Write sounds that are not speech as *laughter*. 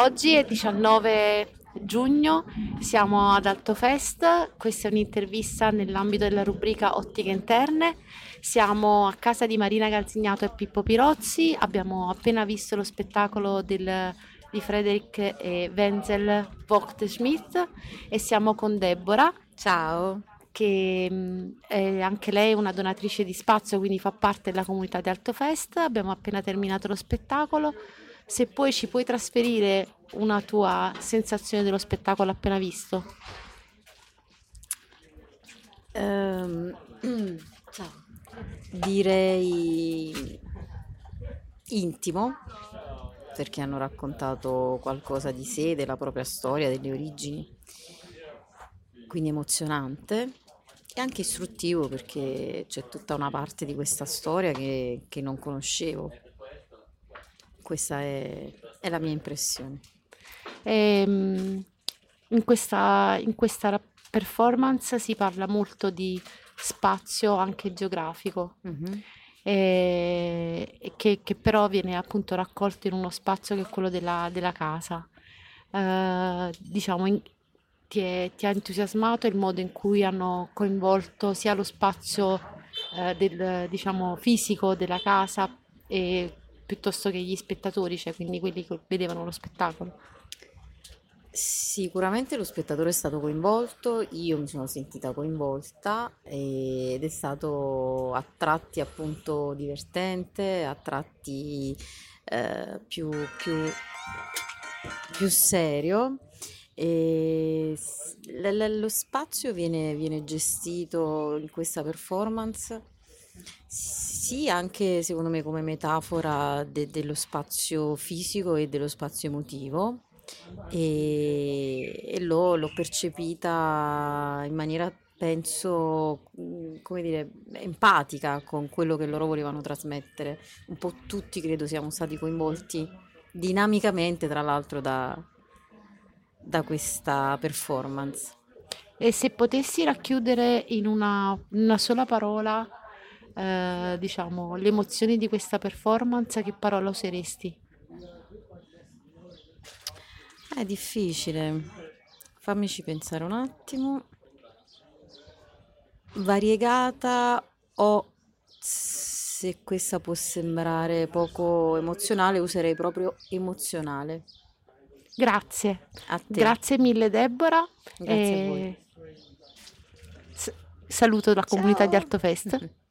Oggi è 19 giugno, siamo ad Altofest, questa è un'intervista nell'ambito della rubrica Ottiche Interne. Siamo a casa di Marina Calzignato e Pippo Pirozzi, abbiamo appena visto lo spettacolo del, di Frederick e Wenzel Vogt Schmidt e siamo con Deborah. Ciao che mh, è anche lei una donatrice di spazio, quindi fa parte della comunità di Altofest. Abbiamo appena terminato lo spettacolo. Se poi ci puoi trasferire una tua sensazione dello spettacolo appena visto. Um, *clears throat* ciao. Direi intimo, perché hanno raccontato qualcosa di sé, della propria storia, delle origini, quindi emozionante e anche istruttivo perché c'è tutta una parte di questa storia che, che non conoscevo. Questa è, è la mia impressione. E, ehm, in, questa, in questa performance si parla molto di spazio anche geografico. Mm-hmm. E, che, che, però viene appunto raccolto in uno spazio che è quello della, della casa. Uh, diciamo, in, ti, è, ti, ha entusiasmato il modo in cui hanno coinvolto sia lo spazio eh, del, diciamo, fisico della casa e, piuttosto che gli spettatori, cioè quindi quelli che vedevano lo spettacolo? Sicuramente lo spettatore è stato coinvolto, io mi sono sentita coinvolta ed è stato a tratti appunto divertente, a tratti eh, più, più, più serio e lo spazio viene, viene gestito in questa performance sì, anche secondo me come metafora de- dello spazio fisico e dello spazio emotivo e, e l'ho, l'ho percepita in maniera, penso, come dire, empatica con quello che loro volevano trasmettere. Un po' tutti credo siamo stati coinvolti dinamicamente, tra l'altro, da, da questa performance. E se potessi racchiudere in una, una sola parola, eh, diciamo, le emozioni di questa performance, che parola useresti? È difficile, fammici pensare un attimo. Variegata o se questa può sembrare poco emozionale, userei proprio emozionale. Grazie. Grazie mille Deborah. Grazie a voi. S- saluto la comunità Ciao. di Altofest. *laughs*